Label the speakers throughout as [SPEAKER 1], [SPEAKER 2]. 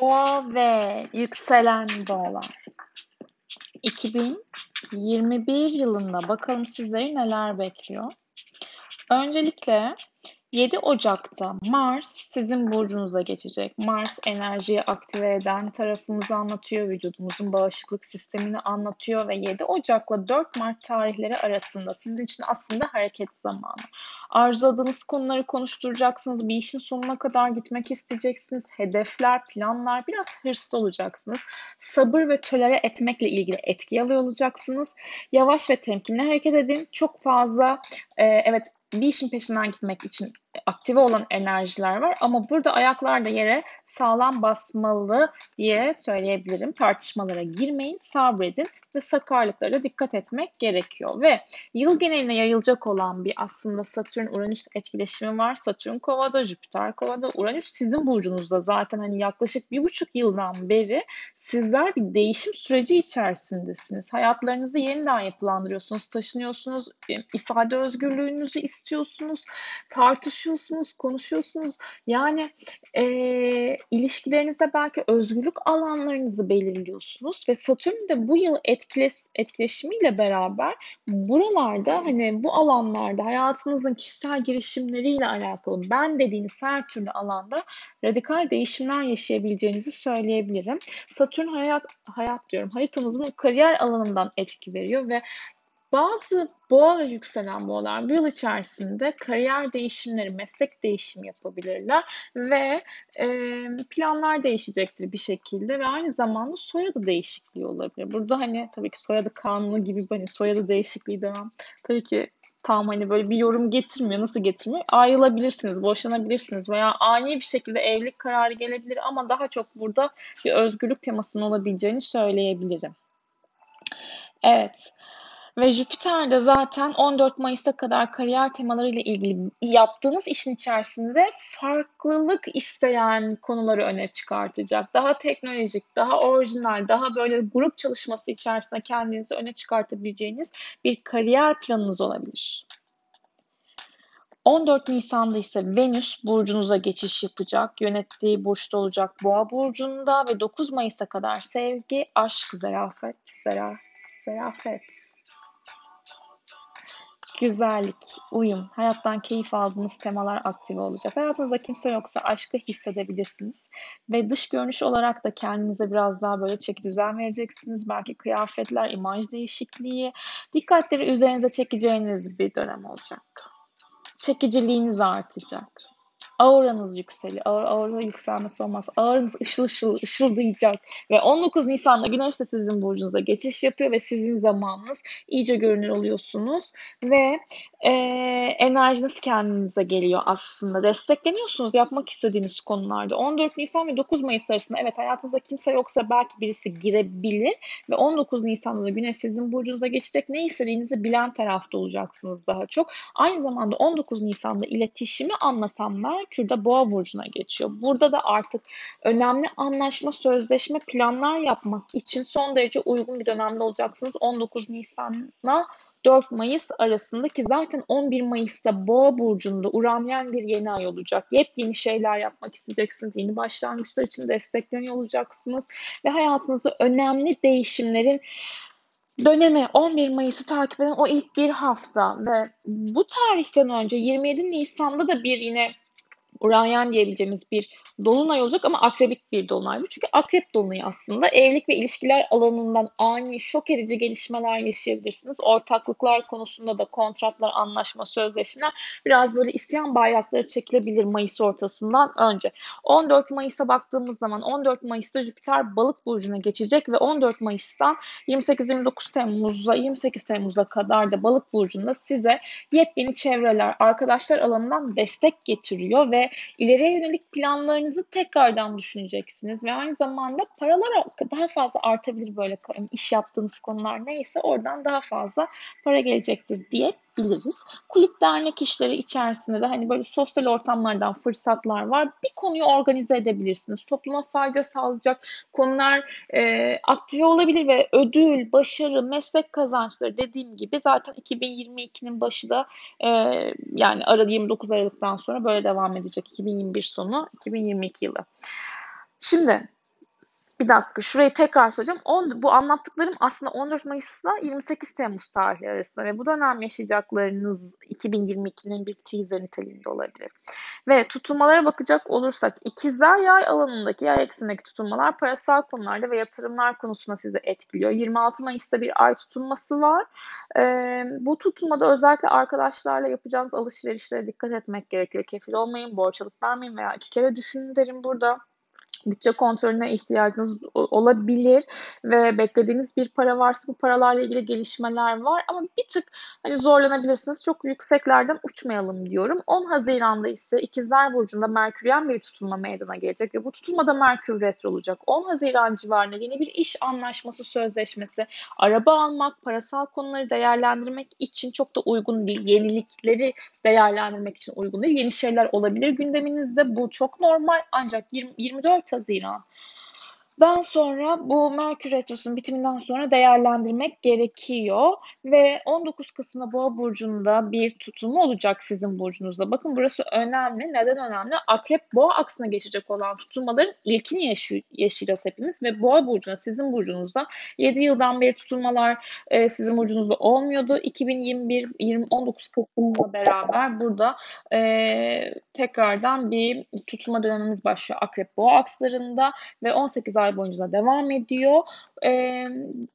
[SPEAKER 1] Boğa ve yükselen boğalar. 2021 yılında bakalım sizleri neler bekliyor. Öncelikle 7 Ocak'ta Mars sizin burcunuza geçecek. Mars enerjiyi aktive eden tarafımızı anlatıyor, vücudumuzun bağışıklık sistemini anlatıyor ve 7 Ocak'la 4 Mart tarihleri arasında sizin için aslında hareket zamanı. Arzuladığınız konuları konuşturacaksınız, bir işin sonuna kadar gitmek isteyeceksiniz, hedefler, planlar, biraz hırslı olacaksınız. Sabır ve tolere etmekle ilgili etki alıyor olacaksınız. Yavaş ve temkinli hareket edin. Çok fazla e, evet bir işin peşinden gitmek için aktive olan enerjiler var ama burada ayaklar da yere sağlam basmalı diye söyleyebilirim. Tartışmalara girmeyin, sabredin ve sakarlıklara dikkat etmek gerekiyor. Ve yıl geneline yayılacak olan bir aslında Satürn-Uranüs etkileşimi var. Satürn kovada, Jüpiter kovada, Uranüs sizin burcunuzda zaten hani yaklaşık bir buçuk yıldan beri sizler bir değişim süreci içerisindesiniz. Hayatlarınızı yeniden yapılandırıyorsunuz, taşınıyorsunuz, ifade özgürlüğünüzü istiyorsunuz, tartışıyorsunuz, konuşuyorsunuz. Yani e, ilişkilerinizde belki özgürlük alanlarınızı belirliyorsunuz ve Satürn de bu yıl etkiles, etkileşimiyle beraber buralarda hani bu alanlarda hayatınızın kişisel girişimleriyle alakalı ben dediğiniz her türlü alanda radikal değişimler yaşayabileceğinizi söyleyebilirim. Satürn hayat hayat diyorum haritanızın kariyer alanından etki veriyor ve bazı boğa ve yükselen boğalar bir yıl içerisinde kariyer değişimleri, meslek değişimi yapabilirler ve e, planlar değişecektir bir şekilde ve aynı zamanda soyadı değişikliği olabilir. Burada hani tabii ki soyadı kanunu gibi hani soyadı değişikliği demem. Tabii ki tam hani böyle bir yorum getirmiyor. Nasıl getirmiyor? Ayrılabilirsiniz, boşanabilirsiniz veya ani bir şekilde evlilik kararı gelebilir ama daha çok burada bir özgürlük temasının olabileceğini söyleyebilirim. Evet. Ve Jüpiter de zaten 14 Mayıs'a kadar kariyer temalarıyla ilgili yaptığınız işin içerisinde farklılık isteyen konuları öne çıkartacak. Daha teknolojik, daha orijinal, daha böyle grup çalışması içerisinde kendinizi öne çıkartabileceğiniz bir kariyer planınız olabilir. 14 Nisan'da ise Venüs burcunuza geçiş yapacak. Yönettiği burçta olacak Boğa burcunda ve 9 Mayıs'a kadar sevgi, aşk, zarafet, zara, zarafet, güzellik, uyum, hayattan keyif aldığınız temalar aktive olacak. Hayatınızda kimse yoksa aşkı hissedebilirsiniz. Ve dış görünüş olarak da kendinize biraz daha böyle çeki düzen vereceksiniz. Belki kıyafetler, imaj değişikliği, dikkatleri üzerinize çekeceğiniz bir dönem olacak. Çekiciliğiniz artacak auranız yükseliyor. Aura, aura yükselmesi olmaz. Auranız ışıl ışıl ışıldayacak. Ve 19 Nisan'da Güneş de sizin burcunuza geçiş yapıyor ve sizin zamanınız iyice görünür oluyorsunuz. Ve e, enerjiniz kendinize geliyor aslında. Destekleniyorsunuz yapmak istediğiniz konularda. 14 Nisan ve 9 Mayıs arasında evet hayatınızda kimse yoksa belki birisi girebilir ve 19 Nisan'da da Güneş sizin burcunuza geçecek. Ne istediğinizi bilen tarafta olacaksınız daha çok. Aynı zamanda 19 Nisan'da iletişimi anlatan Merkür de Boğa burcuna geçiyor. Burada da artık önemli anlaşma, sözleşme, planlar yapmak için son derece uygun bir dönemde olacaksınız. 19 Nisan'la 4 Mayıs arasında ki zaten 11 Mayıs'ta Boğa burcunda uranyen bir yeni ay olacak. Yepyeni şeyler yapmak isteyeceksiniz. Yeni başlangıçlar için destekleniyor olacaksınız ve hayatınızda önemli değişimlerin dönemi 11 Mayıs'ı takip eden o ilk bir hafta ve bu tarihten önce 27 Nisan'da da bir yine Uranyen diyebileceğimiz bir dolunay olacak ama akrebik bir dolunay bu. Çünkü akrep dolunayı aslında evlilik ve ilişkiler alanından ani şok edici gelişmeler yaşayabilirsiniz. Ortaklıklar konusunda da kontratlar, anlaşma, sözleşmeler biraz böyle isyan bayrakları çekilebilir Mayıs ortasından önce. 14 Mayıs'a baktığımız zaman 14 Mayıs'ta Jüpiter balık burcuna geçecek ve 14 Mayıs'tan 28-29 Temmuz'a 28 Temmuz'a kadar da balık burcunda size yepyeni çevreler, arkadaşlar alanından destek getiriyor ve ileriye yönelik planlarını paralarınızı tekrardan düşüneceksiniz ve aynı zamanda paralar daha fazla artabilir böyle iş yaptığınız konular neyse oradan daha fazla para gelecektir diye biliriz. Kulüp dernek işleri içerisinde de hani böyle sosyal ortamlardan fırsatlar var. Bir konuyu organize edebilirsiniz. Topluma fayda sağlayacak konular e, aktive olabilir ve ödül, başarı, meslek kazançları dediğim gibi zaten 2022'nin başı da e, yani Aralık 29 Aralık'tan sonra böyle devam edecek. 2021 sonu, 2022 yılı. Şimdi bir dakika şurayı tekrar söyleyeceğim. On, bu anlattıklarım aslında 14 Mayıs'la 28 Temmuz tarihi arasında ve bu dönem yaşayacaklarınız 2022'nin bir teaser niteliğinde olabilir. Ve tutulmalara bakacak olursak ikizler yay alanındaki yay eksindeki tutulmalar parasal konularda ve yatırımlar konusunda sizi etkiliyor. 26 Mayıs'ta bir ay tutulması var. Ee, bu tutulmada özellikle arkadaşlarla yapacağınız alışverişlere dikkat etmek gerekiyor. Kefil olmayın, borç alıp vermeyin veya iki kere düşünün derim burada bütçe kontrolüne ihtiyacınız olabilir ve beklediğiniz bir para varsa bu paralarla ilgili gelişmeler var ama bir tık hani zorlanabilirsiniz. Çok yükseklerden uçmayalım diyorum. 10 Haziran'da ise İkizler Burcu'nda Merküryen bir tutulma meydana gelecek ve bu tutulmada Merkür retro olacak. 10 Haziran civarında yeni bir iş anlaşması, sözleşmesi, araba almak, parasal konuları değerlendirmek için çok da uygun değil. Yenilikleri değerlendirmek için uygun değil. Yeni şeyler olabilir gündeminizde. Bu çok normal ancak 20, 24 assassino Daha sonra bu Merkür Retrosu'nun bitiminden sonra değerlendirmek gerekiyor. Ve 19 Kasım'da Boğa Burcu'nda bir tutumu olacak sizin burcunuzda. Bakın burası önemli. Neden önemli? Akrep Boğa aksına geçecek olan tutulmaların ilkini yaşay yaşayacağız hepimiz. Ve Boğa Burcu'na sizin burcunuzda 7 yıldan beri tutulmalar e, sizin burcunuzda olmuyordu. 2021 20, 19 Kasım'la beraber burada e, tekrardan bir tutulma dönemimiz başlıyor Akrep Boğa akslarında ve 18 ay boyunca devam ediyor. Ee,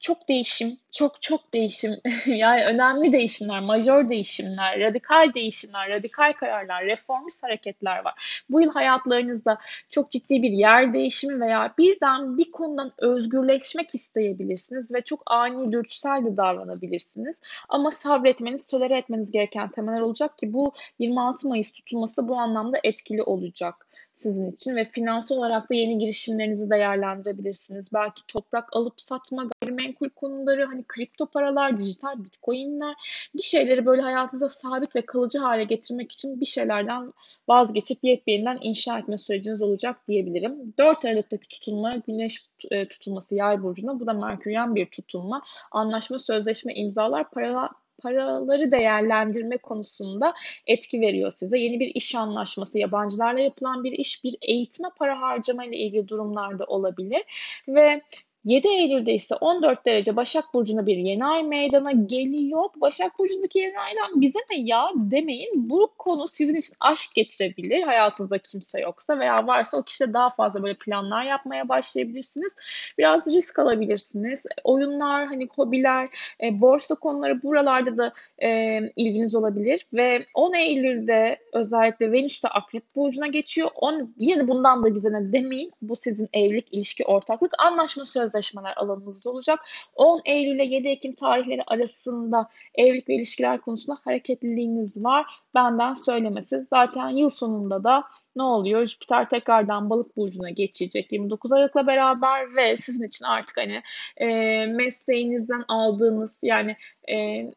[SPEAKER 1] çok değişim, çok çok değişim. yani önemli değişimler, majör değişimler, radikal değişimler, radikal kararlar, reformist hareketler var. Bu yıl hayatlarınızda çok ciddi bir yer değişimi veya birden bir konudan özgürleşmek isteyebilirsiniz ve çok ani dürtüsel de davranabilirsiniz. Ama sabretmeniz, tolere etmeniz gereken temeller olacak ki bu 26 Mayıs tutulması bu anlamda etkili olacak sizin için ve finansal olarak da yeni girişimlerinizi değerlendirebilirsiniz. Belki toprak alıp satma, gayrimenkul konuları, hani kripto paralar, dijital bitcoinler bir şeyleri böyle hayatınıza sabit ve kalıcı hale getirmek için bir şeylerden vazgeçip yepyeninden inşa etme süreciniz olacak diyebilirim. 4 Aralık'taki tutulma Güneş e, tutulması Yay burcunda. Bu da Merküryen bir tutulma. Anlaşma, sözleşme, imzalar, para, paraları değerlendirme konusunda etki veriyor size. Yeni bir iş anlaşması, yabancılarla yapılan bir iş, bir eğitime para harcama ile ilgili durumlarda olabilir ve 7 Eylül'de ise 14 derece Başak Burcu'na bir yeni ay meydana geliyor. Başak Burcu'ndaki yeni aydan bize ne ya demeyin. Bu konu sizin için aşk getirebilir. Hayatınızda kimse yoksa veya varsa o kişide daha fazla böyle planlar yapmaya başlayabilirsiniz. Biraz risk alabilirsiniz. Oyunlar, hani hobiler, e, borsa konuları buralarda da e, ilginiz olabilir. Ve 10 Eylül'de özellikle Venüs de Akrep Burcu'na geçiyor. On, yine bundan da bize ne demeyin. Bu sizin evlilik, ilişki, ortaklık, anlaşma söz sözleşmeler alanınızda olacak. 10 Eylül ile 7 Ekim tarihleri arasında evlilik ve ilişkiler konusunda hareketliliğiniz var. Benden söylemesi. Zaten yıl sonunda da ne oluyor? Jüpiter tekrardan balık burcuna geçecek 29 Aralık'la beraber ve sizin için artık hani e, mesleğinizden aldığınız yani e,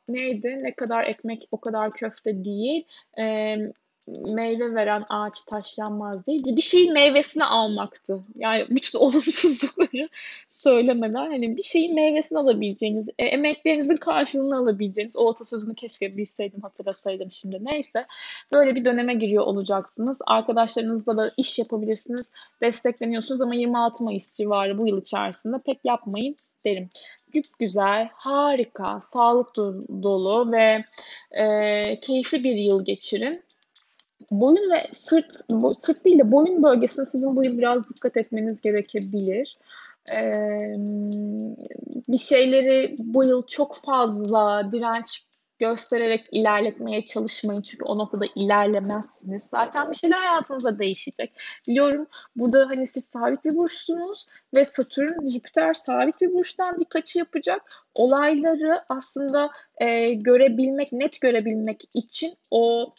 [SPEAKER 1] neydi? Ne kadar ekmek o kadar köfte değil. E, meyve veren ağaç taşlanmaz değil. Bir şeyin meyvesini almaktı. Yani bütün olumsuzlukları söylemeden hani bir şeyin meyvesini alabileceğiniz, e, emeklerinizin karşılığını alabileceğiniz o atasözünü keşke bilseydim, hatırlasaydım şimdi. Neyse böyle bir döneme giriyor olacaksınız. Arkadaşlarınızla da iş yapabilirsiniz. Destekleniyorsunuz ama 26 Mayıs civarı bu yıl içerisinde pek yapmayın derim. Güp güzel, harika, sağlık dolu ve e, keyifli bir yıl geçirin boyun ve sırt, sırt değil de boyun bölgesine sizin bu yıl biraz dikkat etmeniz gerekebilir. Ee, bir şeyleri bu yıl çok fazla direnç göstererek ilerletmeye çalışmayın. Çünkü o noktada ilerlemezsiniz. Zaten bir şeyler hayatınızda değişecek. Biliyorum burada hani siz sabit bir burçsunuz ve Satürn, Jüpiter sabit bir burçtan dikkaçı yapacak. Olayları aslında e, görebilmek, net görebilmek için o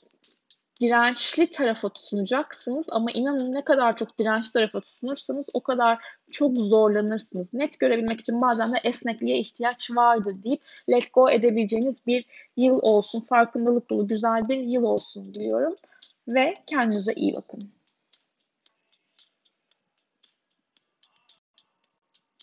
[SPEAKER 1] dirençli tarafa tutunacaksınız ama inanın ne kadar çok dirençli tarafa tutunursanız o kadar çok zorlanırsınız. Net görebilmek için bazen de esnekliğe ihtiyaç vardır deyip let go edebileceğiniz bir yıl olsun, farkındalık dolu güzel bir yıl olsun diliyorum ve kendinize iyi bakın.